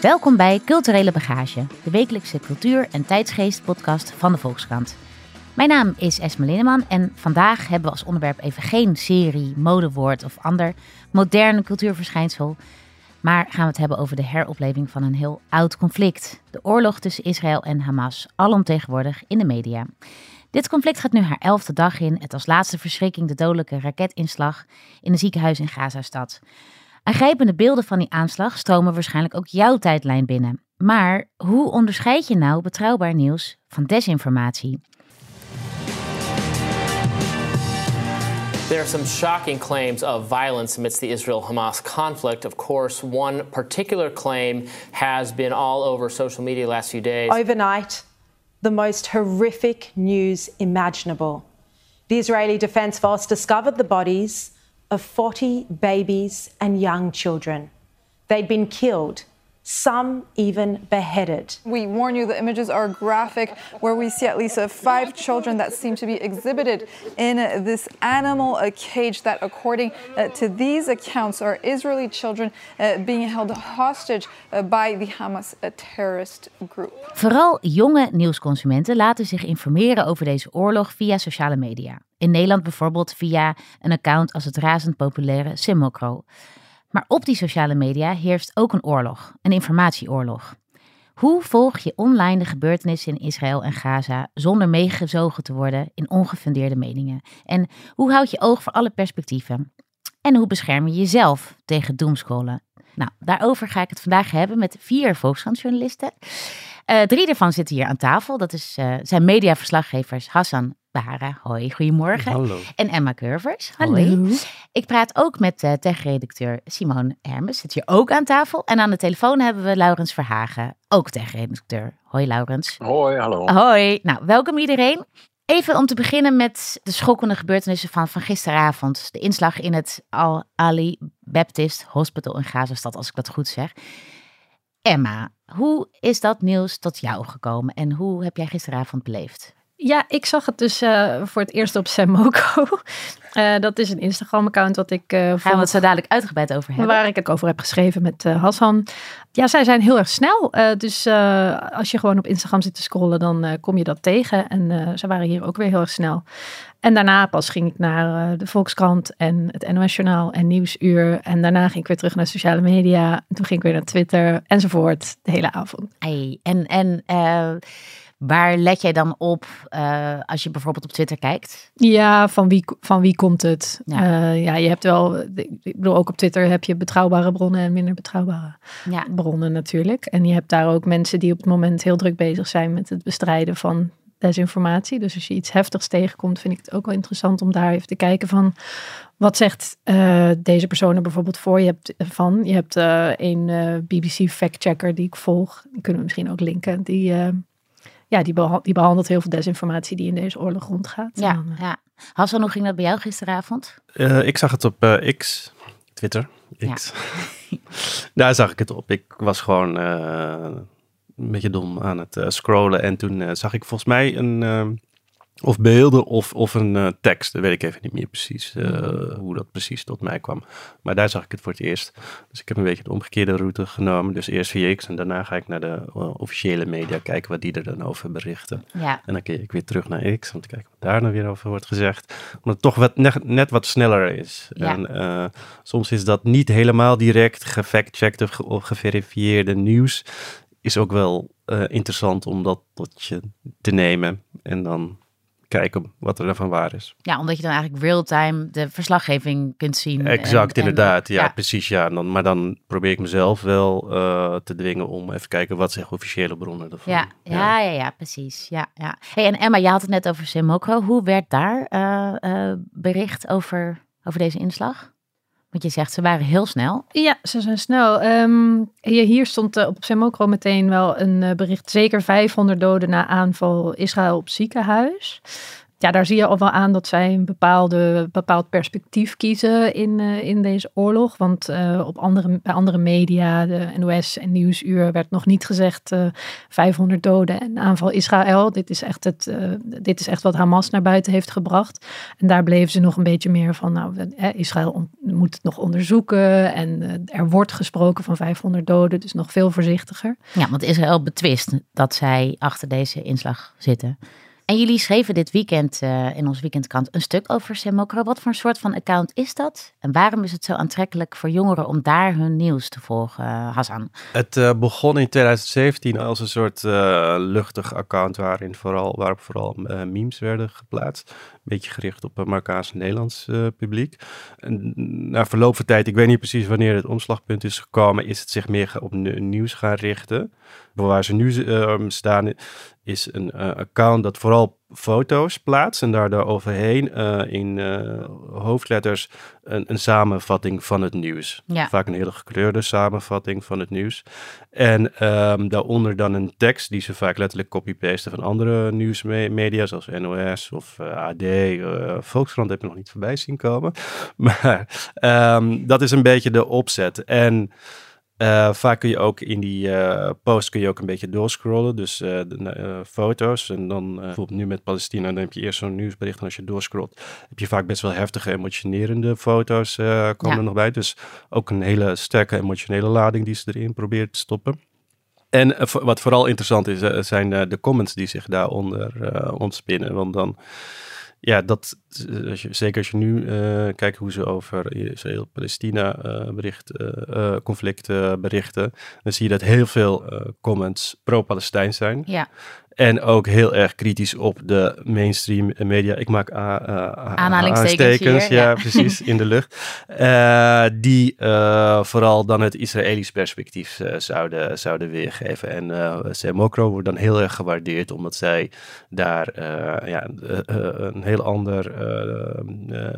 Welkom bij Culturele Bagage, de wekelijkse cultuur- en tijdsgeest-podcast van de Volkskrant. Mijn naam is Esme Linneman en vandaag hebben we als onderwerp even geen serie, modewoord of ander modern cultuurverschijnsel. Maar gaan we het hebben over de heropleving van een heel oud conflict. De oorlog tussen Israël en Hamas, alomtegenwoordig in de media. Dit conflict gaat nu haar elfde dag in, het als laatste verschrikking de dodelijke raketinslag in een ziekenhuis in Gazastad. Aangrijpende beelden van die aanslag stromen waarschijnlijk ook jouw tijdlijn binnen. Maar hoe onderscheid je nou betrouwbaar nieuws van desinformatie? There are some shocking claims of violence amidst the Israel Hamas conflict. Of course, one particular claim has been all over social media the last few days. Overnight, the most horrific news imaginable. The Israeli Defense Force discovered the bodies of 40 babies and young children. They'd been killed, some even beheaded. We warn you the images are graphic, where we see at least uh, five children that seem to be exhibited in this animal uh, cage. That, according uh, to these accounts, are Israeli children being held hostage by the Hamas terrorist group. Vooral jonge nieuwsconsumenten laten zich informeren over deze oorlog via sociale media. In Nederland bijvoorbeeld via een account als het razend populaire Simulcro. Maar op die sociale media heerst ook een oorlog, een informatieoorlog. Hoe volg je online de gebeurtenissen in Israël en Gaza zonder meegezogen te worden in ongefundeerde meningen? En hoe houd je oog voor alle perspectieven? En hoe bescherm je jezelf tegen doomscrollen? Nou, daarover ga ik het vandaag hebben met vier Volkskrantjournalisten. Uh, drie daarvan zitten hier aan tafel. Dat is, uh, zijn mediaverslaggevers Hassan Bahara. Hoi, goedemorgen. Hallo. En Emma Curvers. Hallo. Ik praat ook met uh, techredacteur Simone Hermes. Zit hier ook aan tafel. En aan de telefoon hebben we Laurens Verhagen. Ook techredacteur. Hoi Laurens. Hoi, hallo. Hoi. Nou, welkom iedereen. Even om te beginnen met de schokkende gebeurtenissen van, van gisteravond. De inslag in het Al-Ali Baptist Hospital in Gazastad, als ik dat goed zeg. Emma, hoe is dat nieuws tot jou gekomen en hoe heb jij gisteravond beleefd? Ja, ik zag het dus uh, voor het eerst op Semoko. Uh, dat is een Instagram-account wat ik... Uh, Gaan we het zo dadelijk uitgebreid over hebben. Waar ik het over heb geschreven met Hassan. Ja, zij zijn heel erg snel. dus als je gewoon op Instagram zit te scrollen, dan kom je dat tegen. En ze waren hier ook weer heel erg snel. En daarna pas ging ik naar de Volkskrant en het NOS Journaal en Nieuwsuur. En daarna ging ik weer terug naar sociale media. En toen ging ik weer naar Twitter enzovoort de hele avond. Hey, en... en Waar let jij dan op uh, als je bijvoorbeeld op Twitter kijkt? Ja, van wie, van wie komt het? Ja. Uh, ja, je hebt wel, ik bedoel, ook op Twitter heb je betrouwbare bronnen en minder betrouwbare ja. bronnen natuurlijk. En je hebt daar ook mensen die op het moment heel druk bezig zijn met het bestrijden van desinformatie. Dus als je iets heftigs tegenkomt, vind ik het ook wel interessant om daar even te kijken van wat zegt uh, deze persoon er bijvoorbeeld voor je hebt van. Je hebt een BBC factchecker die ik volg, die kunnen we misschien ook linken, die ja, die, beha die behandelt heel veel desinformatie die in deze oorlog rondgaat. Ja, dan, uh... ja. Hassan, hoe ging dat bij jou gisteravond? Uh, ik zag het op uh, X, Twitter, X. Ja. Daar zag ik het op. Ik was gewoon een beetje dom aan het scrollen en toen zag ik volgens mij een of beelden of, of een uh, tekst. Dat weet ik even niet meer precies uh, hoe dat precies tot mij kwam. Maar daar zag ik het voor het eerst. Dus ik heb een beetje de omgekeerde route genomen. Dus eerst via X en daarna ga ik naar de uh, officiële media kijken wat die er dan over berichten. Ja. En dan keer ik weer terug naar X om te kijken wat daar nou weer over wordt gezegd. Omdat het toch wat, net, net wat sneller is. Ja. En soms is dat niet helemaal direct gefactcheckt of, ge of geverifieerde nieuws. Is ook wel interessant om dat tot je te nemen en dan kijken wat er van waar is. Ja, omdat je dan eigenlijk real-time de verslaggeving kunt zien. Exact, en, inderdaad. En, ja, ja, precies. Ja. Dan, maar dan probeer ik mezelf wel uh, te dwingen om even kijken wat zeggen officiële bronnen ervan. Ja, ja, ja, ja, precies. Ja, ja. Hey, en Emma, je had het net over Simocro. Hoe werd daar uh, uh, bericht over, over deze inslag? Je zegt, ze waren heel snel. Ja, ze zijn snel. Um, hier, hier stond uh, op Semokro meteen wel een uh, bericht. Zeker 500 doden na aanval Israël op ziekenhuis. Ja, daar zie je al wel aan dat zij een bepaalde, bepaald perspectief kiezen in, uh, in deze oorlog. Want uh, op andere, bij andere media, de NOS en Nieuwsuur, werd nog niet gezegd uh, 500 doden en aanval Israël. Dit is, echt het, dit is echt wat Hamas naar buiten heeft gebracht. En daar bleven ze nog een beetje meer van, nou, Israël moet het nog onderzoeken. En er wordt gesproken van 500 doden, dus nog veel voorzichtiger. Ja, want Israël betwist dat zij achter deze inslag zitten. En jullie schreven dit weekend uh, in ons weekendkrant een stuk over Semokro. Wat voor een soort van account is dat? En waarom is het zo aantrekkelijk voor jongeren om daar hun nieuws te volgen, uh, Hassan? Het uh, begon in 2017 als een soort luchtig account waarin vooral, waarop vooral memes werden geplaatst. Een beetje gericht op het Marokkaans-Nederlands publiek. En na verloop van tijd, ik weet niet precies wanneer het omslagpunt is gekomen, is het zich meer op nieuws gaan richten. Waar ze nu staan is een uh, account dat vooral foto's plaatst en daar overheen uh, in uh, hoofdletters een, een, samenvatting van het nieuws. Ja. Vaak een hele gekleurde samenvatting van het nieuws. En um, daaronder dan een tekst die ze vaak letterlijk copy-pasten van andere nieuwsmedia, zoals NOS of AD. Volkskrant heb je nog niet voorbij zien komen. Maar um, dat is een beetje de opzet. En uh, vaak kun je ook in die uh, post kun je ook een beetje doorscrollen. Dus uh, de, foto's. En dan bijvoorbeeld nu met Palestina, dan heb je eerst zo'n nieuwsbericht. En als je doorscrollt, heb je vaak best wel heftige, emotionerende foto's komen ja. er nog bij. Dus ook een hele sterke emotionele lading die ze erin probeert te stoppen. En wat vooral interessant is, zijn de comments die zich daaronder ontspinnen. Want dan ja, dat, eh, als je, zeker als je nu uh, kijkt hoe ze over Israël-Palestina uh, bericht, uh, conflict berichten, dan zie je dat heel veel comments pro-Palestijn zijn. Ja. En ook heel erg kritisch op de mainstream media. Ik maak aanhalingstekens, ja, precies, in de lucht. Uh, die uh, vooral dan het Israëlisch perspectief uh, zouden, zouden weergeven. En uh, Semokro wordt dan heel erg gewaardeerd, omdat zij daar ja, een heel ander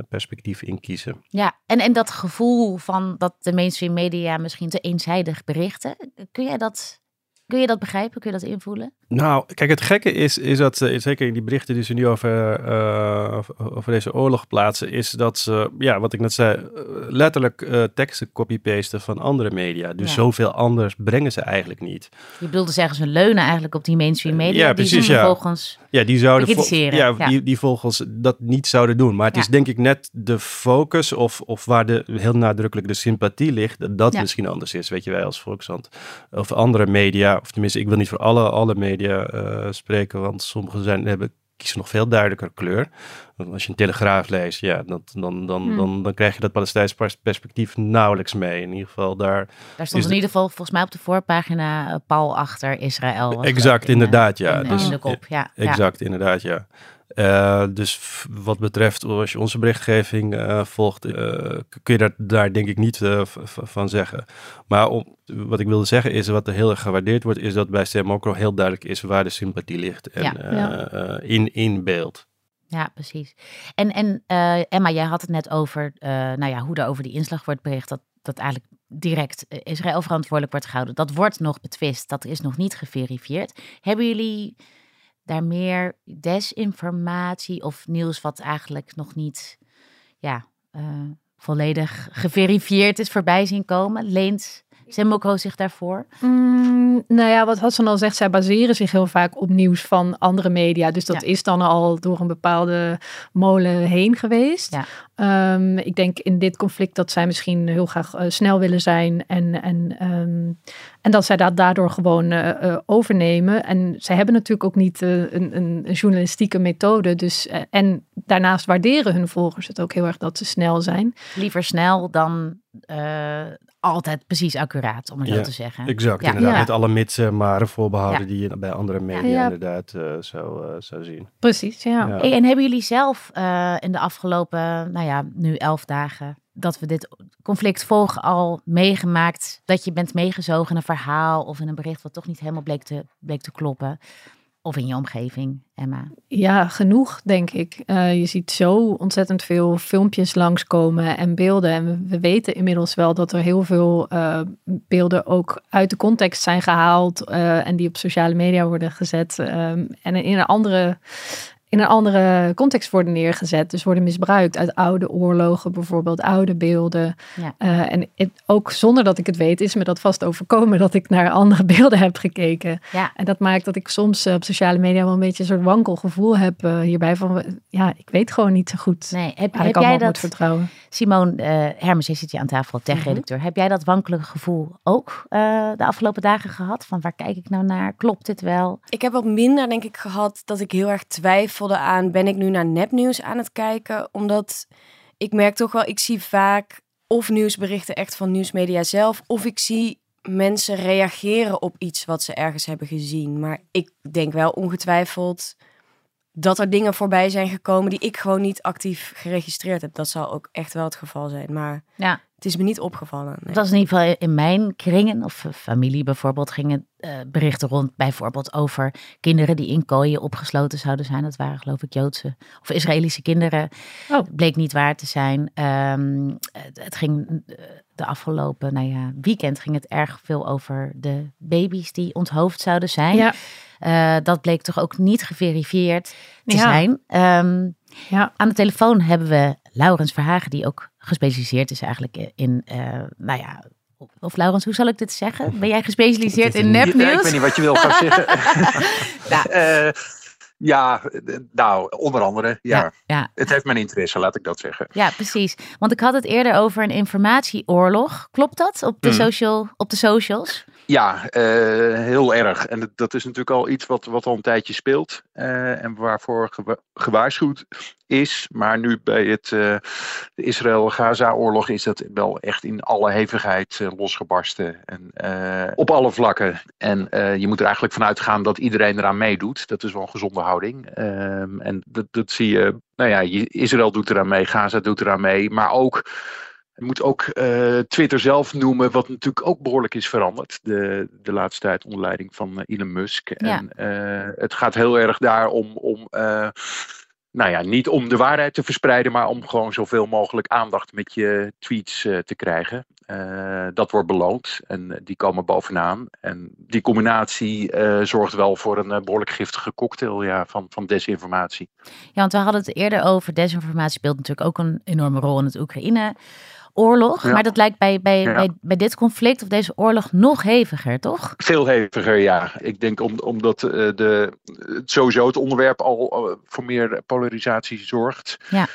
perspectief in kiezen. Ja, en, en dat gevoel van dat de mainstream media misschien te eenzijdig berichten, kun jij dat Kun je dat begrijpen? Kun je dat invoelen? Nou, kijk, het gekke is, is dat uh, zeker in die berichten die ze nu over, uh, over deze oorlog plaatsen, is dat ze, ja, wat ik net zei, uh, letterlijk teksten copy-pasten van andere media. Dus ja. zoveel anders brengen ze eigenlijk niet. Je bedoelde zeggen, ze leunen eigenlijk op die mainstream media, ja, precies, die ze ja. vervolgens ja, die zouden ja, ja, Die, die volgens dat niet zouden doen. Maar het is denk ik net de focus of, of waar de, heel nadrukkelijk de sympathie ligt, dat dat misschien anders is, weet je, wij als Volkshand. Of andere media of tenminste, ik wil niet voor alle, alle media uh, spreken, want sommige zijn, hebben, kiezen nog veel duidelijker kleur. Want als je een telegraaf leest, ja, dat, dan, dan, hmm. dan, dan krijg je dat Palestijns perspectief nauwelijks mee. In ieder geval daar. Daar stond in ieder geval volgens mij op de voorpagina uh, Paul achter Israël. Exact, inderdaad, ja. In, dus, in de kop, ja. Exact, inderdaad, ja. Uh, dus wat betreft, als je onze berichtgeving uh, volgt, uh, kun je daar, daar denk ik niet van zeggen. Maar om, wat ik wilde zeggen is, wat er heel erg gewaardeerd wordt, is dat bij Stemokro heel duidelijk is waar de sympathie ligt en, ja, ja. in, in beeld. Ja, precies. En, en Emma, jij had het net over nou ja, hoe er over die inslag wordt bericht, dat, dat eigenlijk direct Israël verantwoordelijk wordt gehouden. Dat wordt nog betwist, dat is nog niet geverifieerd. Hebben jullie daar meer desinformatie of nieuws wat eigenlijk nog niet ja, uh, volledig geverifieerd is voorbij zien komen? Leent Semboko zich daarvoor? Mm, nou ja, wat Hassan al zegt, zij baseren zich heel vaak op nieuws van andere media. Dus dat ja. is dan al door een bepaalde molen heen geweest. Ja. Um, ik denk in dit conflict dat zij misschien heel graag uh, snel willen zijn. En, en, um, en dat zij dat daardoor gewoon uh, uh, overnemen. En zij hebben natuurlijk ook niet een, een, een, journalistieke methode. Dus, en daarnaast waarderen hun volgers het ook heel erg dat ze snel zijn. Liever snel dan altijd precies accuraat, om het ja, zo te zeggen. Exact, ja. inderdaad. Ja. Met alle mitsen, maar voorbehouden die je bij andere media inderdaad uh, zou, uh, zou zien. Precies, ja. Hey, en hebben jullie zelf uh, in de afgelopen, nou ja, nu elf dagen dat we dit conflict volgen al meegemaakt, dat je bent meegezogen in een verhaal of in een bericht wat toch niet helemaal bleek te, bleek te kloppen? Of in je omgeving, Emma? Ja, genoeg, denk ik. Uh, je ziet zo ontzettend veel filmpjes langskomen en beelden. En we, we weten inmiddels wel dat er heel veel uh, beelden ook uit de context zijn gehaald. Uh, en die op sociale media worden gezet. Um, en in een andere in een andere context worden neergezet. Dus worden misbruikt uit oude oorlogen, bijvoorbeeld oude beelden. Ja. Uh, en ook zonder dat ik het weet, is me dat vast overkomen dat ik naar andere beelden heb gekeken. Ja. En dat maakt dat ik soms op sociale media wel een beetje een soort wankel gevoel heb hierbij van, ja, ik weet gewoon niet zo goed. Nee, heb, heb jij dat vertrouwen? Simone uh, Hermes, je zit hier aan tafel, tech-redacteur. Mhm. Heb jij dat wankelige gevoel ook de afgelopen dagen gehad? Van waar kijk ik nou naar? Klopt dit wel? Ik heb wat minder, denk ik, gehad dat ik heel erg twijfelde aan: ben ik nu naar nepnieuws aan het kijken? Omdat ik merk toch wel, ik zie vaak of nieuwsberichten echt van nieuwsmedia zelf, of ik zie mensen reageren op iets wat ze ergens hebben gezien. Maar ik denk wel ongetwijfeld dat er dingen voorbij zijn gekomen die ik gewoon niet actief geregistreerd heb. Dat zal ook echt wel het geval zijn. Maar ja. Het is me niet opgevallen. Nee. Dat is in ieder geval in mijn kringen of familie bijvoorbeeld gingen uh, berichten rond bijvoorbeeld over kinderen die in kooien opgesloten zouden zijn. Dat waren geloof ik Joodse of Israëlische kinderen. Oh. Bleek niet waar te zijn. Um, het ging eh, de afgelopen nou ja, weekend ging het erg veel over de baby's die onthoofd zouden zijn. Ja. Uh, dat bleek toch ook niet geverifieerd te zijn. Um, ja. Aan de telefoon hebben we Laurens Verhagen, die ook gespecialiseerd is eigenlijk in, uh, nou ja, of Laurens, hoe zal ik dit zeggen? Ben jij gespecialiseerd in nepnieuws? Ja, ik weet niet wat je wil gaan zeggen. nou. uh, ja, nou, onder andere, ja. ja. Het heeft mijn interesse, laat ik dat zeggen. Ja, precies. Want ik had het eerder over een informatieoorlog. Klopt dat op de, mm. social, op de socials? Ja, uh, heel erg. En dat is natuurlijk al iets wat, wat al een tijdje speelt. Uh, en waarvoor gewaarschuwd is. Maar nu bij het uh, de Israël-Gaza-oorlog is dat wel echt in alle hevigheid losgebarsten. En, op alle vlakken. En je moet er eigenlijk vanuit gaan dat iedereen eraan meedoet. Dat is wel een gezonde houding. Ehm, en dat, dat zie je. Nou ja, Israël doet eraan mee, Gaza doet eraan mee. Maar ook je moet ook uh, Twitter zelf noemen, wat natuurlijk ook behoorlijk is veranderd de, de laatste tijd onder leiding van uh, Elon Musk. En uh, het gaat heel erg daar om, om nou ja, niet om de waarheid te verspreiden, maar om gewoon zoveel mogelijk aandacht met je tweets te krijgen. dat wordt beloond en die komen bovenaan. En die combinatie zorgt wel voor een behoorlijk giftige cocktail ja, van, van desinformatie. Ja, want we hadden het eerder over desinformatie speelt natuurlijk ook een enorme rol in het Oekraïne oorlog. Maar dat lijkt bij, bij, bij, bij, dit conflict of deze oorlog nog heviger, toch? Veel heviger, ja. Ik denk om, omdat uh, de, sowieso het onderwerp al uh, voor meer polarisatie zorgt. Ja.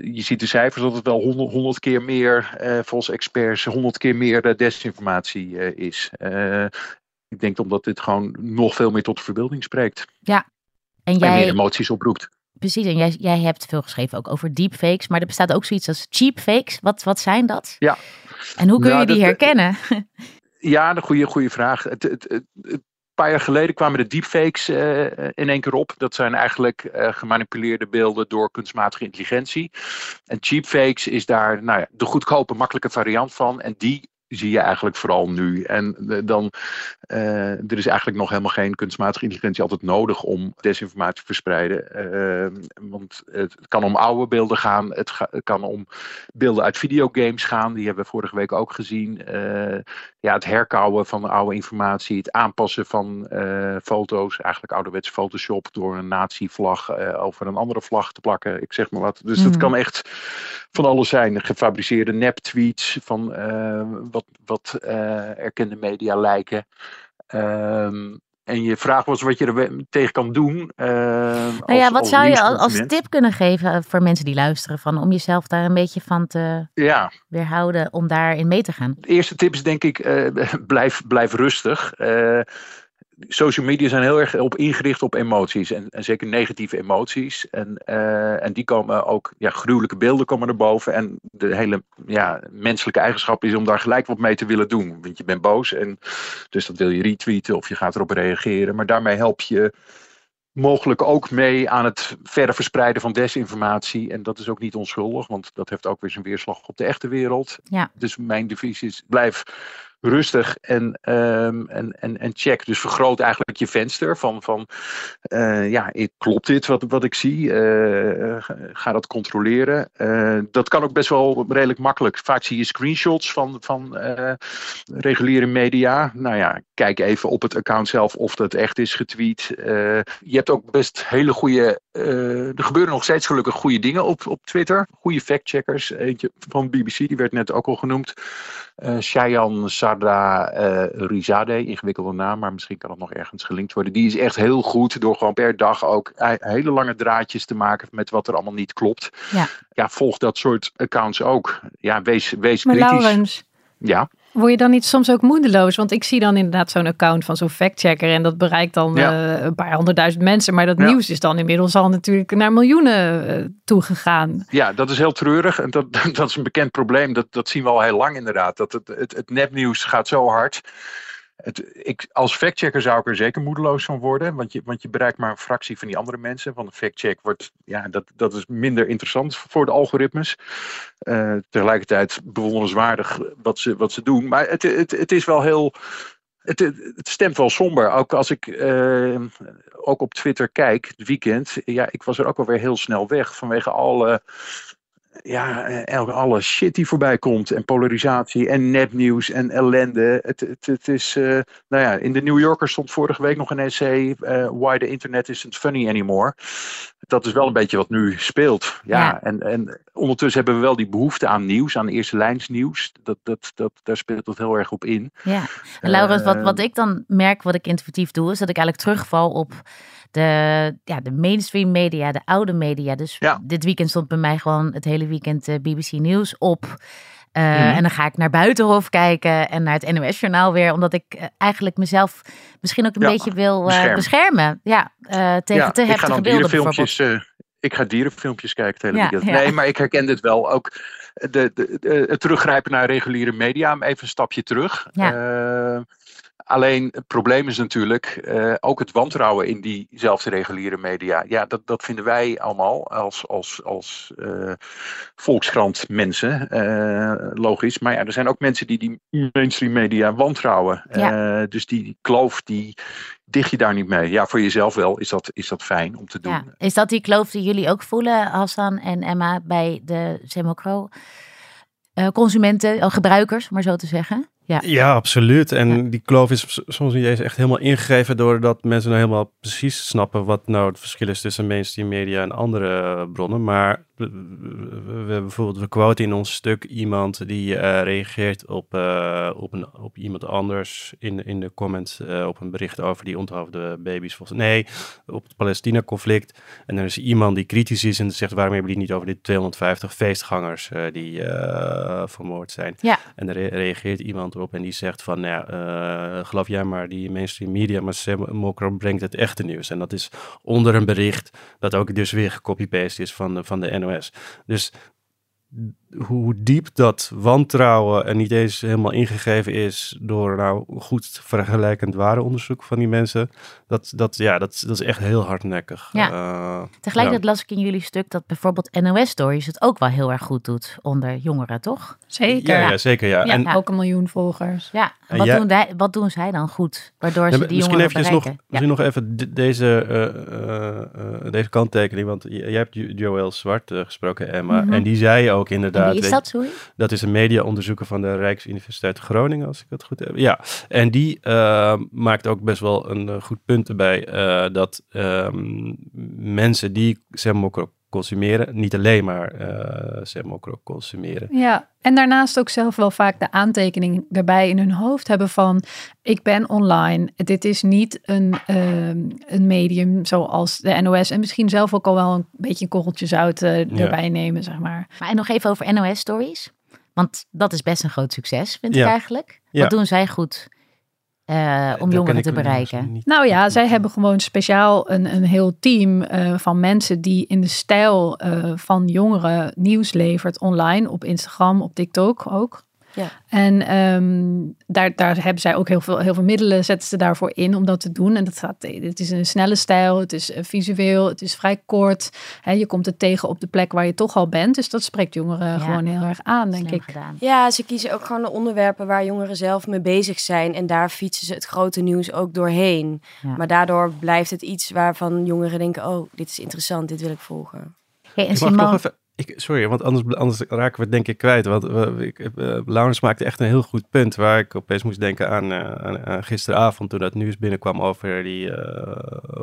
je ziet de cijfers dat het wel honderd, honderd keer meer, uh, volgens experts, honderd keer meer desinformatie is. ik denk omdat dit gewoon nog veel meer tot de verbeelding spreekt. Ja. En, jij... en meer emoties oproept. Precies, en jij, jij hebt veel geschreven ook over deepfakes, maar er bestaat ook zoiets als cheapfakes. Wat, wat zijn dat? Ja. En hoe kun je die herkennen? Ja, een goede, goede vraag. Het, het, paar jaar geleden kwamen de deepfakes uh, in één keer op. Dat zijn eigenlijk uh, gemanipuleerde beelden door kunstmatige intelligentie. En cheapfakes is daar nou ja, de goedkope, makkelijke variant van. En die zie je eigenlijk vooral nu. En eh, dan, uh, er is eigenlijk nog helemaal geen kunstmatige intelligentie altijd nodig om desinformatie te verspreiden. Uh, want het kan om oude beelden gaan, het, het, kan om beelden uit videogames gaan, die hebben we vorige week ook gezien. Uh, ja, het herkouwen van oude informatie, het aanpassen van foto's, eigenlijk ouderwets Photoshop door een nazi-vlag over een andere vlag te plakken, ik zeg maar wat. Dus dat mhm. kan echt van alles zijn. Gefabriceerde nep-tweets van wat, wat uh, erkende media lijken. Ehm, en je vraag was wat je er tegen kan doen. Uh, nou ja, wat zou je als tip kunnen geven voor mensen die luisteren? Van, om jezelf daar een beetje van te ja. weerhouden om daarin mee te gaan? De eerste tip is denk ik, uh, blijf, blijf rustig social media zijn heel erg op ingericht op emoties. En, en zeker negatieve emoties. En, uh, en die komen ook, ja, gruwelijke beelden komen erboven. En de hele ja, menselijke eigenschap is om daar gelijk wat mee te willen doen. Want je bent boos en dus dat wil je retweeten of je gaat erop reageren. Maar daarmee help je mogelijk ook mee aan het verder verspreiden van desinformatie. En dat is ook niet onschuldig, want dat heeft ook weer zijn weerslag op de echte wereld. Ja. Dus mijn devies is: blijf rustig en, um, en, en, en check. Dus vergroot eigenlijk je venster van, van uh, ja, klopt dit wat, wat ik zie? Uh, ga dat controleren. Uh, dat kan ook best wel redelijk makkelijk. Vaak zie je screenshots van, van reguliere media. Nou ja, kijk even op het account zelf of dat echt is getweet. je hebt ook best hele goede, er gebeuren nog steeds gelukkig goede dingen op, op Twitter. Goede factcheckers. Eentje van BBC, die werd net ook al genoemd. Uh, Shayan Sarda uh, Rizade, ingewikkelde naam, maar misschien kan het nog ergens gelinkt worden. Die is echt heel goed door gewoon per dag ook hele lange draadjes te maken met wat er allemaal niet klopt. Ja, ja volg dat soort accounts ook. Ja, wees, wees maar kritisch. Laurens, ja. Word je dan niet soms ook moedeloos? Want ik zie dan inderdaad zo'n account van zo'n factchecker en dat bereikt dan eh, een paar honderdduizend mensen. Maar dat nieuws is dan inmiddels al natuurlijk naar miljoenen uh, toegegaan. Ja, dat is heel treurig en dat, dat is een bekend probleem. Dat, dat zien we al heel lang inderdaad. Dat het, het, het nepnieuws gaat zo hard het, ik, als factchecker zou ik er zeker moedeloos van worden. Want je, want je bereikt maar een fractie van die andere mensen. Want een factcheck wordt, ja, dat, dat is minder interessant voor de algoritmes. Uh, tegelijkertijd bewonderenswaardig wat ze, wat ze doen. Maar het, het, het is wel heel. Het, het stemt wel somber. Ook als ik uh, ook op Twitter kijk, het weekend. Ja, ik was er ook wel weer heel snel weg vanwege alle ja, elke, alle shit die voorbij komt. En polarisatie en nepnieuws en ellende. Het, het, het is, uh, nou ja, in de New Yorker stond vorige week nog een essay. Uh, Why the Internet isn't funny anymore. Dat is wel een beetje wat nu speelt. Ja, En, en ondertussen hebben we wel die behoefte aan nieuws, aan eerste lijns nieuws. Dat, dat, dat, daar speelt het heel erg op in. Ja, en Laurens, wat, wat ik dan merk, wat ik intuïtief doe, is dat ik eigenlijk terugval op de, ja, de mainstream media, de oude media. Dus dit weekend stond bij mij gewoon het hele weekend eh, BBC Nieuws op. Uh, mm En dan ga ik naar Buitenhof kijken en naar het NOS-journaal weer. Omdat ik uh, eigenlijk mezelf misschien ook een ja, beetje wil beschermen. beschermen. Ja, tegen ja, te heftige beelden bijvoorbeeld. ik ga dierenfilmpjes kijken het hele weekend. Nee, maar ik herken dit wel. Ook de, de, de, het teruggrijpen naar reguliere media. Even een stapje terug. Ja. Alleen het probleem is natuurlijk uh, ook het wantrouwen in diezelfde reguliere media. Ja, dat, dat vinden wij allemaal als, als, als uh, volkskrant mensen. Uh, logisch. Maar ja, er zijn ook mensen die die mainstream media wantrouwen. Ja. dus die kloof, die dicht je daar niet mee. Ja, voor jezelf wel is dat, is dat fijn om te doen. Ja. Is dat die kloof die jullie ook voelen, Hassan en Emma, bij de Semocro? consumenten, gebruikers, maar zo te zeggen? Ja, ja absoluut. En die kloof is soms niet eens echt helemaal ingegeven doordat mensen nou helemaal precies snappen wat nou het verschil is tussen mainstream media en andere bronnen. Maar we, we, bijvoorbeeld, we quoten in ons stuk iemand die uh, reageert op, uh, op, een, op iemand anders in, in de comments uh, op een bericht over die onthoofde baby's. Volgens, nee, op het Palestina-conflict. En er is iemand die kritisch is en zegt waarom hebben jullie niet over die 250 feestgangers die vermoord zijn. Ja. En er reageert iemand op en die zegt van, nou ja, geloof jij maar die mainstream media, maar Mokro brengt het echte nieuws. En dat is onder een bericht dat ook dus weer gecopy-paste is van, van de NOS dus hoe diep dat wantrouwen en niet eens helemaal ingegeven is door nou goed vergelijkend onderzoek van die mensen, dat, dat, ja, dat, dat is echt heel hardnekkig. Ja. Uh, Tegelijkertijd las ik in jullie stuk dat bijvoorbeeld NOS Stories het ook wel heel erg goed doet onder jongeren, toch? Zeker. Ja, ja zeker. Ja. en ook een miljoen volgers. Ja, wat, doen wat doen zij dan goed, waardoor ze die misschien jongeren even nog, Misschien nog even deze, uh, uh, deze kanttekening, want jij hebt Joël Zwart gesproken, Emma, mhm. en die zei ook inderdaad wie is dat, sorry? Dat is een mediaonderzoeker van de Rijksuniversiteit Groningen, als ik het goed heb. Ja, en die uh, maakt ook best wel een uh, goed punt erbij uh, dat um, mensen die Semmokro consumeren, niet alleen maar uh, Semmokro consumeren. Ja, en daarnaast ook zelf wel vaak de aantekening erbij in hun hoofd hebben van ik ben online. Dit is niet een, uh, een medium zoals de NOS. En misschien zelf ook al wel een beetje een korreltje zout uh, erbij nemen, zeg maar. Maar en nog even over NOS stories. Want dat is best een groot succes, vind ik eigenlijk. Wat doen zij goed? Uh, om jongeren te bereiken? Nou ja, zij hebben gewoon speciaal een, een heel team uh, van mensen die in de stijl uh, van jongeren nieuws levert online op Instagram, op TikTok ook. Ja. En um, daar, daar hebben zij ook heel veel, heel veel middelen, zetten ze daarvoor in om dat te doen. En dat gaat, het is een snelle stijl, het is visueel, het is vrij kort. Hè, je komt het tegen op de plek waar je toch al bent. Dus dat spreekt jongeren gewoon heel erg aan, denk ik. Gedaan. Ja, ze kiezen ook gewoon de onderwerpen waar jongeren zelf mee bezig zijn. En daar fietsen ze het grote nieuws ook doorheen. Maar daardoor blijft het iets waarvan jongeren denken: oh, dit is interessant, dit wil ik volgen. Hey, en Simon... Ik, sorry, want anders, anders raken we het denk ik kwijt. Want ik, uh, Laurens maakte echt een heel goed punt waar ik opeens moest denken aan, uh, aan, gisteravond toen dat nieuws binnenkwam over, die, uh,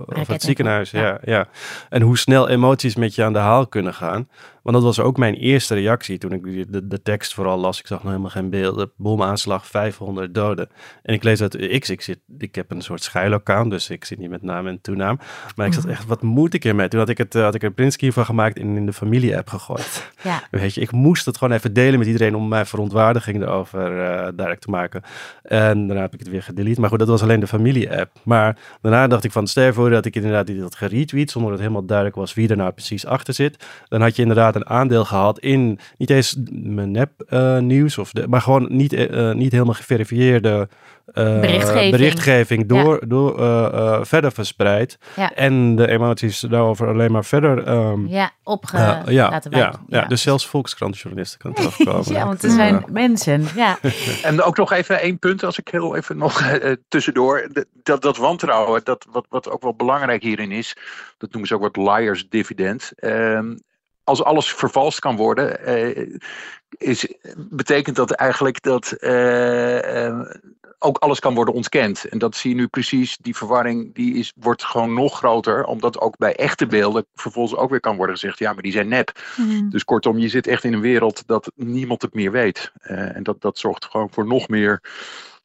over het ziekenhuis. Ja. ja. Ja, En hoe snel emoties met je aan de haal kunnen gaan. Want dat was ook mijn eerste reactie toen ik de, de tekst vooral las. Ik zag nog helemaal geen beelden. Bomaanslag, 500 doden. En ik lees uit X. Ik, zit, ik heb een soort schuilaccount, dus ik zit niet met naam en toenaam. Maar ik zat echt, wat moet ik ermee? Toen had ik, het, had ik er een printscreen van gemaakt en in de familie-app gegooid. Ja. Weet je, ik moest het gewoon even delen met iedereen om mijn verontwaardiging erover uh, duidelijk te maken. En daarna heb ik het weer gedelete. Maar goed, dat was alleen de familie-app. Maar daarna dacht ik van, stel voor dat ik inderdaad die dat geretweet, zonder dat het helemaal duidelijk was wie er nou precies achter zit. Dan had je inderdaad een aandeel gehad in niet eens mijn nep uh, nieuws, of de, maar gewoon niet, uh, niet helemaal geverifieerde uh, berichtgeving. berichtgeving, door, door verder verspreid. Ja. En de emoties daarover alleen maar verder um, ja, opge ja, ja, ja, ja, dus zelfs volkskrantjournalisten kan terugkomen. ja, want er zijn mensen. Ja. en ook nog even één punt, als ik heel even nog tussendoor. Dat, dat wantrouwen, dat, wat, wat ook wel belangrijk hierin is, dat noemen ze ook wat liars dividend. Um, als alles vervalst kan worden, uh, is, betekent dat eigenlijk dat uh, ook alles kan worden ontkend. En dat zie je nu precies, die verwarring die is, wordt gewoon nog groter, omdat ook bij echte beelden vervolgens ook weer kan worden gezegd, ja, maar die zijn nep. Mhm. Dus kortom, je zit echt in een wereld dat niemand het meer weet. en dat, dat zorgt gewoon voor nog meer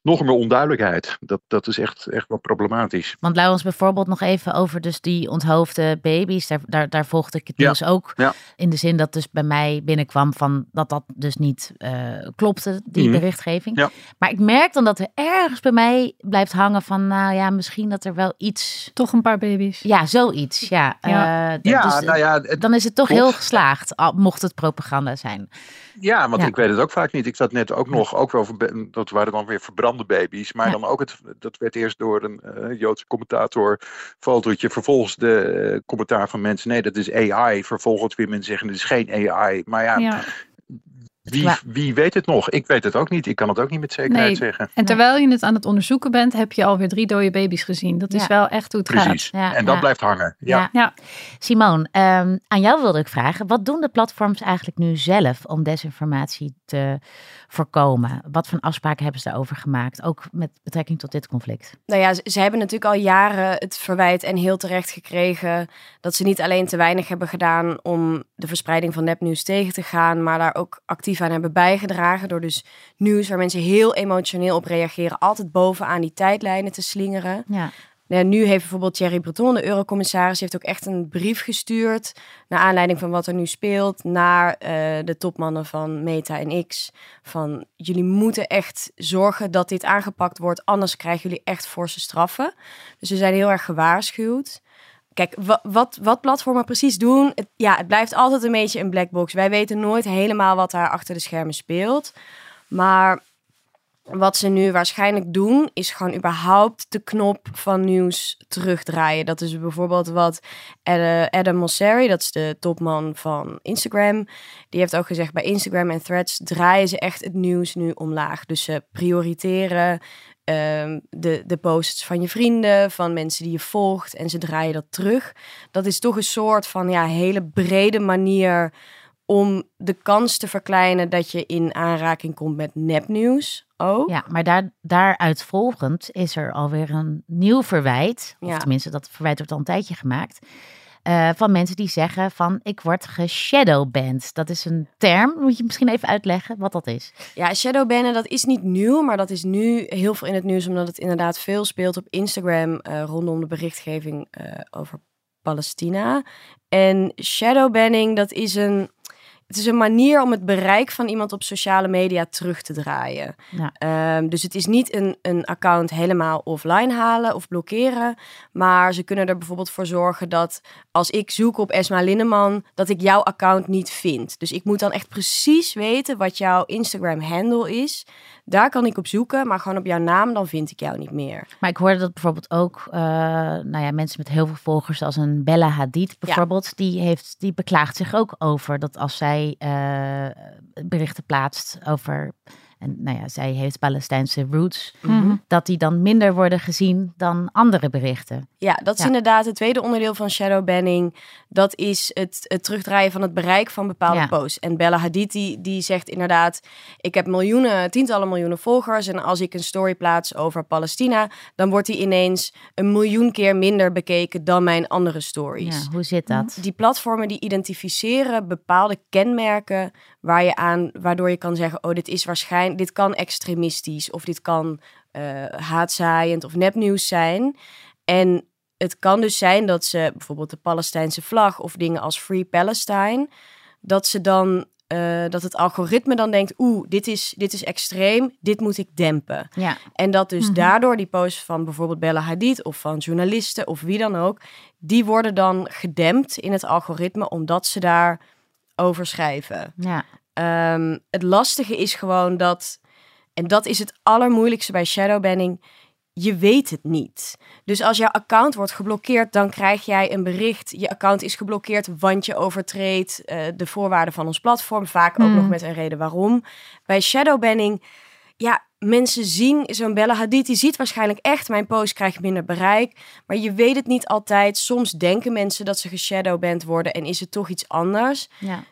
nog meer onduidelijkheid. Dat, dat is echt, echt wel problematisch. Want Laurens bijvoorbeeld nog even over dus die onthoofde baby's. Daar, daar, daar volgde ik het nieuws ook. In de zin dat dus bij mij binnenkwam van dat dat dus niet uh, klopte, die mhm. berichtgeving. Maar ik merk dan dat er ergens bij mij blijft hangen van nou ja, misschien dat er wel iets... Toch een paar baby's. Ja, zoiets. Ja, ja. Uh, ja dus, nou ja dan is het toch heel geslaagd, mocht het propaganda zijn. Ja, want ik weet het ook vaak niet. Ik zat net ook nog, ook wel, dat waren dan weer verbrande baby's. Maar dan ook het, dat werd eerst door een uh, Joodse commentator fotootje. Vervolgens de uh, commentaar van mensen, nee, dat is AI. Vervolgens weer mensen zeggen, het is geen AI. Maar ja, wie, wie, weet het nog? Ik weet het ook niet. Ik kan het ook niet met zekerheid nee. zeggen. En terwijl je het aan het onderzoeken bent, heb je alweer drie dode baby's gezien. Dat is wel echt hoe het Precies. gaat. Ja, en dat blijft hangen. Ja. ja. Simone, um, aan jou wilde ik vragen. Wat doen de platforms eigenlijk nu zelf om desinformatie te voorkomen? Wat voor afspraken hebben ze daarover gemaakt? Ook met betrekking tot dit conflict. Nou ja, ze, hebben natuurlijk al jaren het verwijt en heel terecht gekregen dat ze niet alleen te weinig hebben gedaan om de verspreiding van nepnieuws tegen te gaan, maar daar ook actief aan hebben bijgedragen door dus nieuws waar mensen heel emotioneel op reageren, altijd bovenaan die tijdlijnen te slingeren. Ja. Nou, nu heeft bijvoorbeeld Thierry Breton, de eurocommissaris, heeft ook echt een brief gestuurd naar aanleiding van wat er nu speelt naar uh, de topmannen van Meta en X. Van jullie moeten echt zorgen dat dit aangepakt wordt, anders krijgen jullie echt forse straffen. Dus we zijn heel erg gewaarschuwd. Kijk, wat, wat platformen precies doen, ja, het blijft altijd een beetje een black box. Wij weten nooit helemaal wat daar achter de schermen speelt. Maar wat ze nu waarschijnlijk doen, is gewoon überhaupt de knop van nieuws terugdraaien. Dat is bijvoorbeeld wat Adam Mosseri, dat is de topman van Instagram, die heeft ook gezegd bij Instagram en Threads draaien ze echt het nieuws nu omlaag. Dus ze prioriteren ehm, de, de posts van je vrienden, van mensen die je volgt en ze draaien dat terug. Dat is toch een soort van ja, hele brede manier om de kans te verkleinen dat je in aanraking komt met nepnieuws ook. Ja, maar daar, daaruit volgend is er alweer een nieuw verwijt, of tenminste dat verwijt wordt al een tijdje gemaakt, uh, van mensen die zeggen van ik word geshadowband. Dat is een term, moet je misschien even uitleggen wat dat is? Ja, shadowbannen dat is niet nieuw, maar dat is nu heel veel in het nieuws omdat het inderdaad veel speelt op Instagram uh, rondom de berichtgeving uh, over Palestina. En shadowbanning dat is een het is een manier om het bereik van iemand op sociale media terug te draaien. Ja. Ehm, dus het is niet een, een account helemaal offline halen of blokkeren. Maar ze kunnen er bijvoorbeeld voor zorgen dat als ik zoek op Esma Linneman, dat ik jouw account niet vind. Dus ik moet dan echt precies weten wat jouw Instagram handle is. Daar kan ik op zoeken, maar gewoon op jouw naam, dan vind ik jou niet meer. Maar ik hoorde dat bijvoorbeeld ook, uh, nou ja, mensen met heel veel volgers, als een Bella Hadid bijvoorbeeld, die, heeft, die beklaagt zich ook over dat als zij uh, berichten plaatst over en nou ja, zij heeft Palestijnse roots, Mhm. dat die dan minder worden gezien dan andere berichten. Ja, dat is Ja. inderdaad het tweede onderdeel van shadowbanning. Dat is het, het terugdraaien van het bereik van bepaalde Ja. posts. En Bella Hadid die, die zegt inderdaad... ik heb miljoenen, tientallen miljoenen volgers... en als ik een story plaats over Palestina... dan wordt die ineens een miljoen keer minder bekeken dan mijn andere stories. Ja, hoe zit dat? Die platformen die identificeren bepaalde kenmerken waar je aan, waardoor je kan zeggen: oh, dit is waarschijnlijk, dit kan extremistisch of dit kan eh haatzaaiend of nepnieuws zijn. En het kan dus zijn dat ze bijvoorbeeld de Palestijnse vlag of dingen als Free Palestine, dat ze dan eh, dat het algoritme dan denkt: oeh, dit is, dit is extreem, dit moet ik dempen. Ja, En dat dus Mhm. daardoor die posts van bijvoorbeeld Bella Hadid of van journalisten of wie dan ook, die worden dan gedempt in het algoritme omdat ze daar over schrijven. ja. Ehm, het lastige is gewoon dat, en dat is het allermoeilijkste bij shadowbanning, je weet het niet. Dus als jouw account wordt geblokkeerd, dan krijg jij een bericht. Je account is geblokkeerd, want je overtreedt eh, de voorwaarden van ons platform. Vaak ook Hmm. nog met een reden waarom. Bij shadowbanning, ja, mensen zien zo'n Bella Hadid, die ziet waarschijnlijk echt, mijn post krijgt minder bereik. Maar je weet het niet altijd. Soms denken mensen dat ze geshadowband worden en is het toch iets anders ja.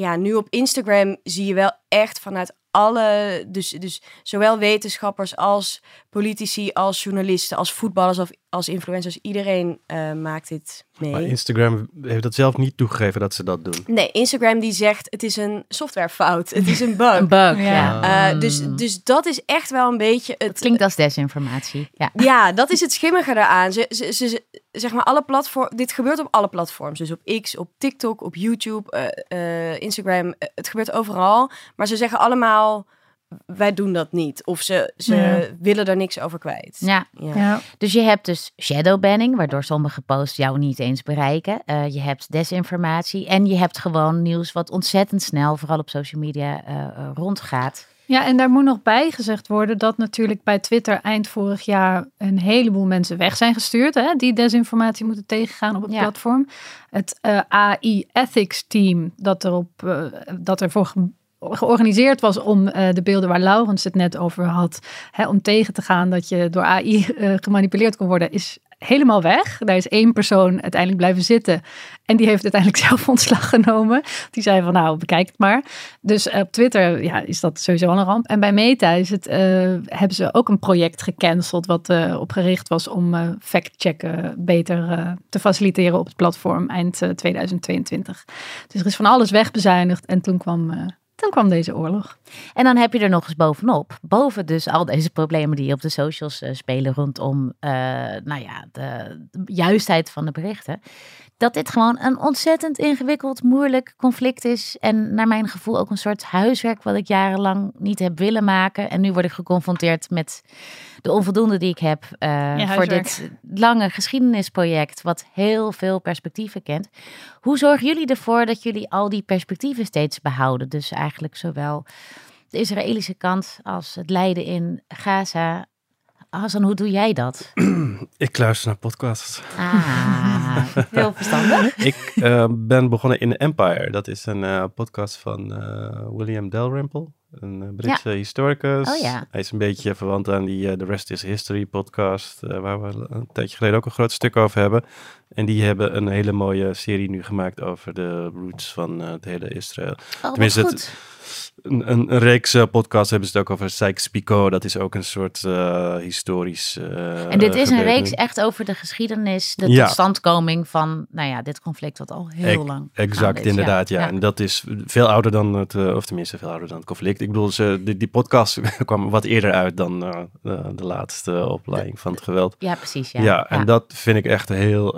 Ja, nu op Instagram zie je wel echt vanuit alle, dus, dus zowel wetenschappers als politici, als journalisten, als voetballers of als influencers, iedereen eh, maakt dit mee. Maar Instagram heeft dat zelf niet toegegeven dat ze dat doen. Nee, Instagram die zegt het is een softwarefout, het is een bug. Een bug, Ja. ja. Eh, dus, dus dat is echt wel een beetje het. Het klinkt als desinformatie. Ja. Ja, dat is het schimmige eraan. Ze, ze, ze, ze- zeg maar alle platforms. Dit gebeurt op alle platforms. Dus op X, op TikTok, op YouTube, eh, eh, Instagram. Eh, het gebeurt overal. Maar ze zeggen allemaal: wij doen dat niet. Of ze, ze Ja. willen er niks over kwijt. Ja. Ja. Ja. Dus je hebt dus shadowbanning, waardoor sommige posts jou niet eens bereiken. Eh, je hebt desinformatie en je hebt gewoon nieuws wat ontzettend snel, vooral op social media, eh, eh, rondgaat. Ja, en daar moet nog bij gezegd worden dat natuurlijk bij Twitter eind vorig jaar een heleboel mensen weg zijn gestuurd. Hè, die desinformatie moeten tegengaan op het Ja. platform. Het eh, AI Ethics Team dat, erop, eh, dat ervoor georganiseerd was om eh, de beelden waar Laurens het net over had, hè, om tegen te gaan dat je door AI eh, gemanipuleerd kon worden, is helemaal weg. Daar is één persoon uiteindelijk blijven zitten. En die heeft uiteindelijk zelf ontslag genomen. Die zei van nou, bekijk het maar. Dus op Twitter ja, is dat sowieso al een ramp. En bij Meta is het, eh, hebben ze ook een project gecanceld... wat eh, op gericht was om eh fact-checken beter eh, te faciliteren op het platform eind eh, 2022. Dus er is van alles wegbezuinigd en toen kwam... toen kwam deze oorlog. En dan heb je er nog eens bovenop, boven dus al deze problemen die op de socials eh, spelen rondom, eh, nou ja, de juistheid van de berichten, dat dit gewoon een ontzettend ingewikkeld, moeilijk conflict is. En naar mijn gevoel ook een soort huiswerk wat ik jarenlang niet heb willen maken. En nu word ik geconfronteerd met de onvoldoende die ik heb eh, voor dit lange geschiedenisproject, wat heel veel perspectieven kent. Hoe zorgen jullie ervoor dat jullie al die perspectieven steeds behouden? Dus eigenlijk zowel de Israëlische kant als het lijden in Gaza. Hassan, hoe doe jij dat? Ik luister naar podcasts. Ah, heel verstandig. ik eh, ben begonnen in Empire. Dat is een eh, podcast van eh, William Dalrymple, een eh, Britse historicus. Oh ja. Hij is een beetje verwant aan die eh, The Rest is History podcast, eh, waar we een tijdje geleden ook een groot stuk over hebben. En die hebben een hele mooie serie nu gemaakt over de roots van het hele Israël. Oh, Tenminste, het- een, een, reeks uh, podcast hebben ze het ook over Sykes-Picot. Dat is ook een soort uh, historisch. Uh, en dit is een reeks echt over de geschiedenis, de ja. totstandkoming van, nou ja, dit conflict wat al heel lang. Exact, inderdaad, ja. ja. En dat is veel ouder dan het, of tenminste veel ouder dan het conflict. Ik bedoel, ze, die, die podcast kwam wat eerder uit dan de, de, laatste opleiding van het geweld. Ja, precies. Ja, ja en dat vind ik echt heel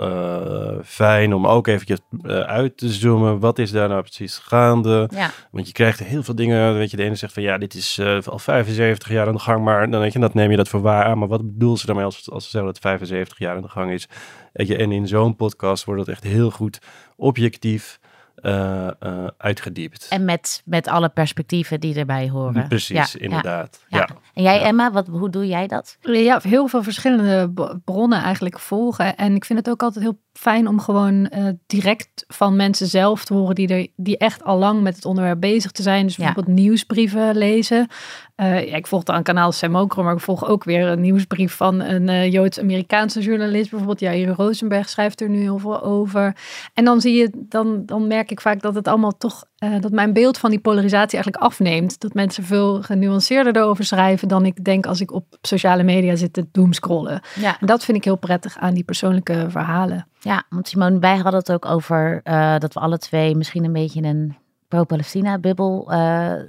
fijn om ook eventjes uit te zoomen. Wat is daar nou precies gaande? Want je krijgt heel veel dingen weet je, de ene zegt van ja, dit is uh, al 75 jaar aan de gang, maar dan weet je, dat neem je dat voor waar aan. Maar wat bedoel ze daarmee als, als ze zeggen dat 75 jaar aan de gang is? Weet je, en in zo'n podcast wordt dat echt heel goed objectief uh, uh, uitgediept. En met, met alle perspectieven die erbij horen. Precies, inderdaad. Ja. En jij, Emma, wat, hoe doe jij dat? Ja, heel veel verschillende bronnen eigenlijk volgen. En ik vind het ook altijd heel fijn om gewoon uh, direct van mensen zelf te horen die, er, die echt al lang met het onderwerp bezig te zijn. Dus bijvoorbeeld nieuwsbrieven lezen. Uh, ja, ik volg dan kanaal Semokro, maar ik volg ook weer een nieuwsbrief van een uh, Joods-Amerikaanse journalist. Bijvoorbeeld Jair Rosenberg schrijft er nu heel veel over. En dan zie je, dan, dan merk ik vaak dat het allemaal toch, uh, dat mijn beeld van die polarisatie eigenlijk afneemt. Dat mensen veel genuanceerder erover schrijven dan ik denk als ik op sociale media zit te doomscrollen. Ja. En dat vind ik heel prettig aan die persoonlijke verhalen. Ja, want Simone, wij hadden het ook over uh, dat we alle twee misschien een beetje een pro-Palestina-bubbel uh,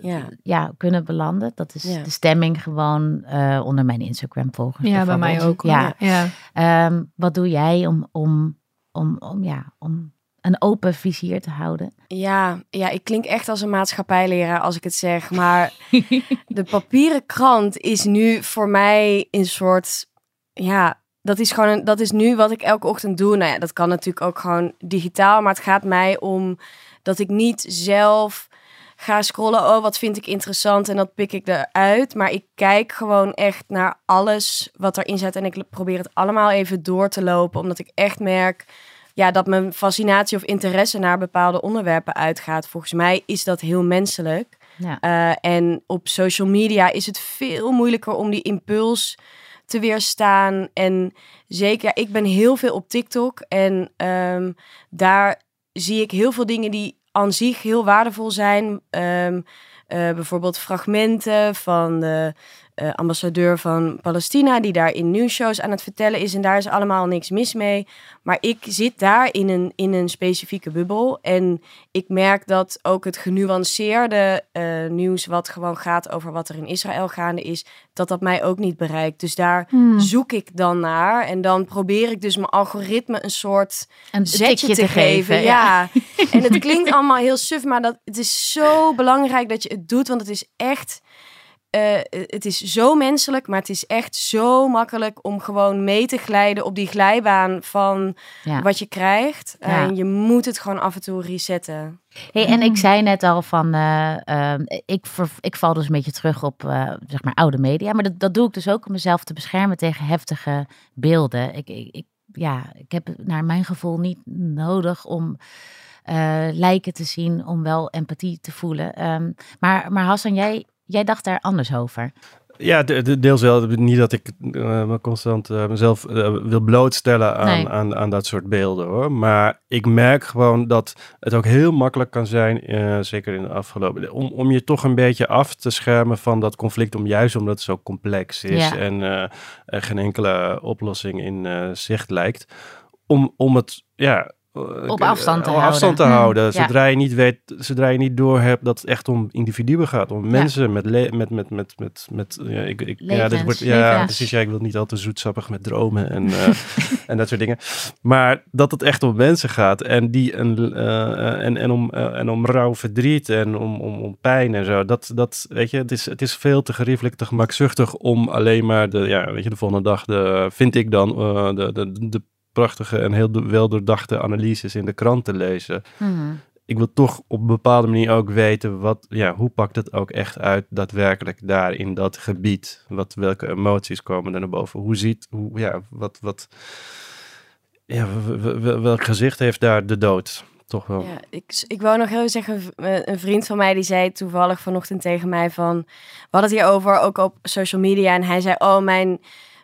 ja. ja. kunnen belanden. Dat is ja. de stemming gewoon uh, onder mijn Instagram-volgers. Ja, bij mij ook. Ja. ja. Um, wat doe jij om, om, om, om, ja, om een open vizier te houden? Ja, ja, ik klink echt als een maatschappijleraar als ik het zeg. Maar de papieren krant is nu voor mij een soort ja, dat is gewoon een, dat is nu wat ik elke ochtend doe. Nou ja, dat kan natuurlijk ook gewoon digitaal, maar het gaat mij om dat ik niet zelf ga scrollen. Oh, wat vind ik interessant en dat pik ik eruit. Maar ik kijk gewoon echt naar alles wat erin zit en ik probeer het allemaal even door te lopen, omdat ik echt merk ja, dat mijn fascinatie of interesse naar bepaalde onderwerpen uitgaat. Volgens mij is dat heel menselijk. Ja. Uh, en op social media is het veel moeilijker om die impuls te weerstaan. En zeker, ik ben heel veel op TikTok en um, daar zie ik heel veel dingen die aan zich heel waardevol zijn. Um, uh, bijvoorbeeld fragmenten van de uh, ambassadeur van Palestina, die daar in nieuwsshows aan het vertellen is. En daar is allemaal niks mis mee. Maar ik zit daar in een, in een specifieke bubbel. En ik merk dat ook het genuanceerde uh, nieuws, wat gewoon gaat over wat er in Israël gaande is, dat dat mij ook niet bereikt. Dus daar hmm. zoek ik dan naar. En dan probeer ik dus mijn algoritme een soort een zetje te, te, geven. ja. ja. en het klinkt allemaal heel suf, maar dat, het is zo belangrijk dat je het doet. Want het is echt uh, het is zo menselijk, maar het is echt zo makkelijk om gewoon mee te glijden op die glijbaan van wat je krijgt. Ja. En je moet het gewoon af en toe resetten. Hey, en ik zei net al van, uh, uh, ik, ik val dus een beetje terug op zeg maar oude media, maar dat, dat doe ik dus ook om mezelf te beschermen tegen heftige beelden. Ik, ik, ik ja, ik heb naar mijn gevoel niet nodig om lijken te zien, om wel empathie te voelen. Um, maar, maar Hassan, jij jij dacht daar anders over. Ja, de, deels wel. Niet dat ik uh, me constant uh, mezelf uh, wil blootstellen aan, nee. aan, aan dat soort beelden hoor. Maar ik merk gewoon dat het ook heel makkelijk kan zijn, zeker in de afgelopen, om, om je toch een beetje af te schermen van dat conflict, om juist omdat het zo complex is ja. en er geen enkele oplossing in zicht lijkt. Om, om het ja, op afstand te op houden. afstand te houden. Zodra je niet weet, zodra je niet doorhebt dat het echt om individuen gaat, om mensen met met met met met met ja, ik, ik ja, dit wordt ja precies. Ja, ik wil niet al te zoetsappig met dromen en uh, en dat soort dingen. Maar dat het echt om mensen gaat en die een uh, en en om uh, en om rouw verdriet en om om om pijn en zo. Dat dat weet je, het is het is veel te geriefelijk, te gemakzuchtig om alleen maar de ja weet je de volgende dag de vind ik dan de de de prachtige en heel wel doordachte analyses in de krant te lezen. Mm. Ik wil toch op een bepaalde manier ook weten wat, ja, hoe pakt het ook echt uit daadwerkelijk daar in dat gebied? Wat, welke emoties komen er naar boven? Hoe ziet, hoe, ja, wat, wat, ja, welk gezicht heeft daar de dood? Toch wel. Ja, ik, ik wou nog heel zeggen, een vriend van mij die zei toevallig vanochtend tegen mij van, we hadden het hier over ook op social media en hij zei, oh mijn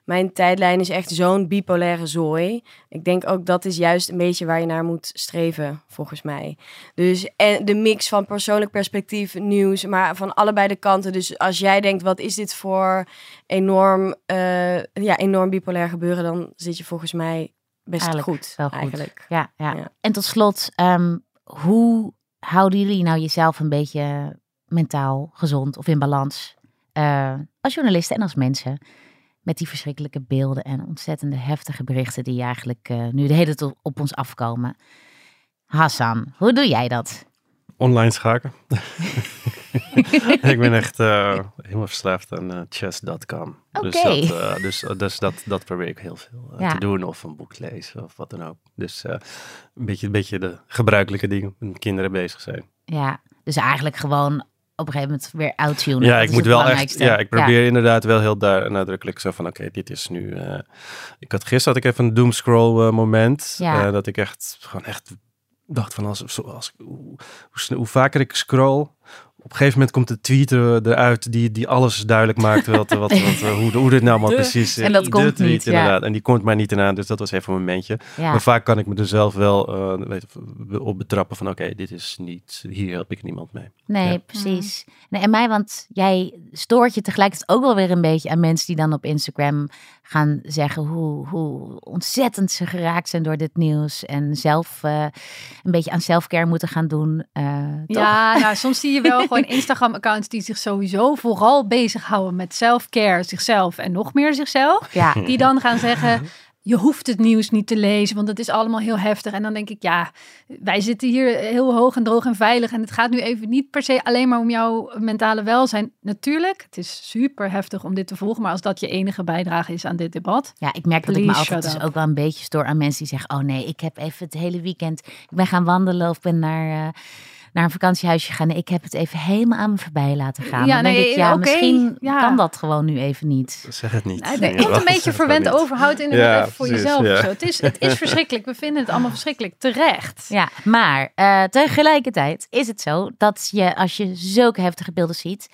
mijn tijdlijn is echt zo'n bipolaire zooi. Ik denk ook dat is juist een beetje waar je naar moet streven, volgens mij. Dus en de mix van persoonlijk perspectief, nieuws, maar van allebei de kanten. Dus als jij denkt, wat is dit voor enorm, uh, ja, enorm bipolair gebeuren, dan zit je volgens mij best eigenlijk goed. Goed. Eigenlijk. Ja, ja, En tot slot, um, hoe houden jullie nou jezelf een beetje mentaal gezond of in balans? Uh, als journalisten en als mensen. Met die verschrikkelijke beelden en ontzettende heftige berichten die eigenlijk uh, nu de hele tijd op ons afkomen. Hassan, hoe doe jij dat? Online schaken. ik ben echt uh, helemaal verslaafd aan uh, chess.com. Okay. Dus, dat, uh, dus, dus dat, dat probeer ik heel veel ja. te doen. Of een boek lezen of wat dan ook. Dus een, beetje, een beetje de gebruikelijke dingen met kinderen bezig zijn. Ja, dus eigenlijk gewoon op een gegeven moment weer outtunen. Ja, ik moet wel echt. Ja, ik probeer ja. inderdaad wel heel daar nadrukkelijk zo van: oké, okay, dit is nu. Uh, ik had gisteren had ik even een doomscroll uh, moment. Ja. Uh, dat ik echt gewoon echt dacht van als, zoals hoe, hoe, hoe vaker ik scroll, op een gegeven moment komt de tweet eruit die, die alles duidelijk maakt wat, wat, wat, hoe, hoe dit nou allemaal precies En dat de komt tweet, niet, inderdaad. En die komt maar niet aan, dus dat was even een momentje. Ja. Maar vaak kan ik me er zelf wel uh, weet, op betrappen van oké, okay, dit is niet, hier help ik niemand mee. Nee, ja. precies. Nee, en mij, want jij stoort je tegelijkertijd ook wel weer een beetje aan mensen die dan op Instagram gaan zeggen hoe, hoe ontzettend ze geraakt zijn door dit nieuws. En zelf uh, een beetje aan selfcare moeten gaan doen. Uh, ja, nou, soms zie je wel gewoon Instagram-accounts die zich sowieso vooral bezighouden met self-care, zichzelf en nog meer zichzelf. Ja. Die dan gaan zeggen. Je hoeft het nieuws niet te lezen, want het is allemaal heel heftig. En dan denk ik, ja, wij zitten hier heel hoog en droog en veilig. En het gaat nu even niet per se alleen maar om jouw mentale welzijn. Natuurlijk, het is super heftig om dit te volgen. Maar als dat je enige bijdrage is aan dit debat. Ja, ik merk dat ik me altijd dus ook wel een beetje stoor aan mensen die zeggen... oh nee, ik heb even het hele weekend... ik ben gaan wandelen of ben naar... Uh, naar een vakantiehuisje gaan. Ik heb het even helemaal aan me voorbij laten gaan. Ja, dan nee, denk ik, ja, okay, misschien ja. kan dat gewoon nu even niet. Zeg het niet. Nee, nee, komt een beetje verwend overhoud inderdaad ja, even voor precies, jezelf. Of zo. Het, is, het is verschrikkelijk. We vinden het allemaal verschrikkelijk. Terecht. Ja, maar uh, tegelijkertijd is het zo dat je als je zulke heftige beelden ziet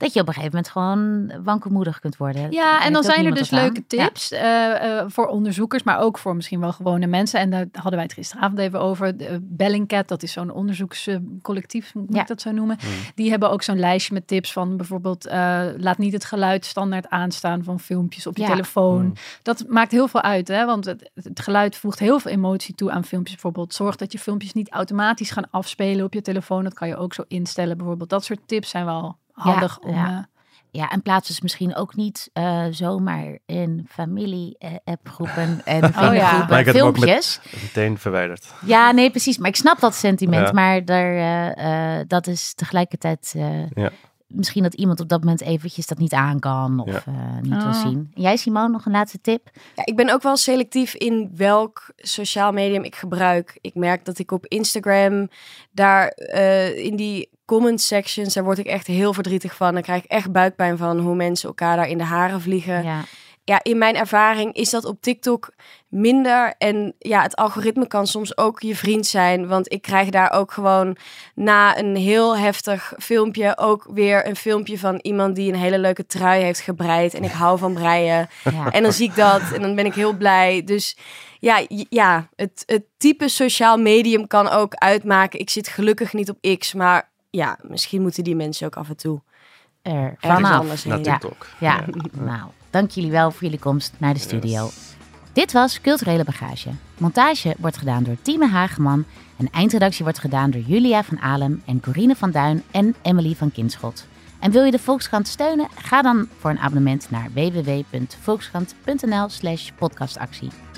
dat je op een gegeven moment gewoon wankelmoedig kunt worden. Ja, en dan zijn er dus leuke tips ja. uh, uh, voor onderzoekers, maar ook voor misschien wel gewone mensen. En daar hadden wij het gisteravond even over. De Bellingcat, dat is zo'n onderzoekscollectief, moet Ja. ik dat zo noemen. Die hebben ook zo'n lijstje met tips van bijvoorbeeld uh, laat niet het geluid standaard aanstaan van filmpjes op je Ja. telefoon. Mm. Dat maakt heel veel uit, hè? want het, het geluid voegt heel veel emotie toe aan filmpjes. Bijvoorbeeld zorg dat je filmpjes niet automatisch gaan afspelen op je telefoon. Dat kan je ook zo instellen. Bijvoorbeeld dat soort tips zijn wel handig Ja, om... ja. eh, Ja, en plaats dus misschien ook niet eh, zomaar in familie-appgroepen en vriendengroepen met- filmpjes. Meteen verwijderd. Ja, nee, precies. Maar ik snap dat sentiment. Ja. Maar daar, eh, eh, dat is tegelijkertijd eh, Ja. Misschien dat iemand op dat moment eventjes dat niet aan kan of Ja. eh, niet wil Oh. zien. En jij, Simone, nog een laatste tip? Ja, ik ben ook wel selectief in welk sociaal medium ik gebruik. Ik merk dat ik op Instagram daar eh, in die comment sections, daar word ik echt heel verdrietig van. Dan krijg ik echt buikpijn van hoe mensen elkaar daar in de haren vliegen. Ja. Ja, in mijn ervaring is dat op TikTok minder. En ja, het algoritme kan soms ook je vriend zijn. Want ik krijg daar ook gewoon na een heel heftig filmpje ook weer een filmpje van iemand die een hele leuke trui heeft gebreid. En ik hou van breien. Ja. En dan zie ik dat en dan ben ik heel blij. Dus ja, ja het, het type sociaal medium kan ook uitmaken. Ik zit gelukkig niet op X, maar ja, misschien moeten die mensen ook af en toe Er ergens vanaf. Ja. Ja, nou, dank jullie wel voor jullie komst naar de studio. Dit was Culturele Bagage. Montage wordt gedaan door Tieme Hageman en eindredactie wordt gedaan door Julia van Alem en Corine van Duin en Emily van Kinschot. En wil je de Volkskrant steunen? Ga dan voor een abonnement naar www.volkskrant.nl slash podcastactie.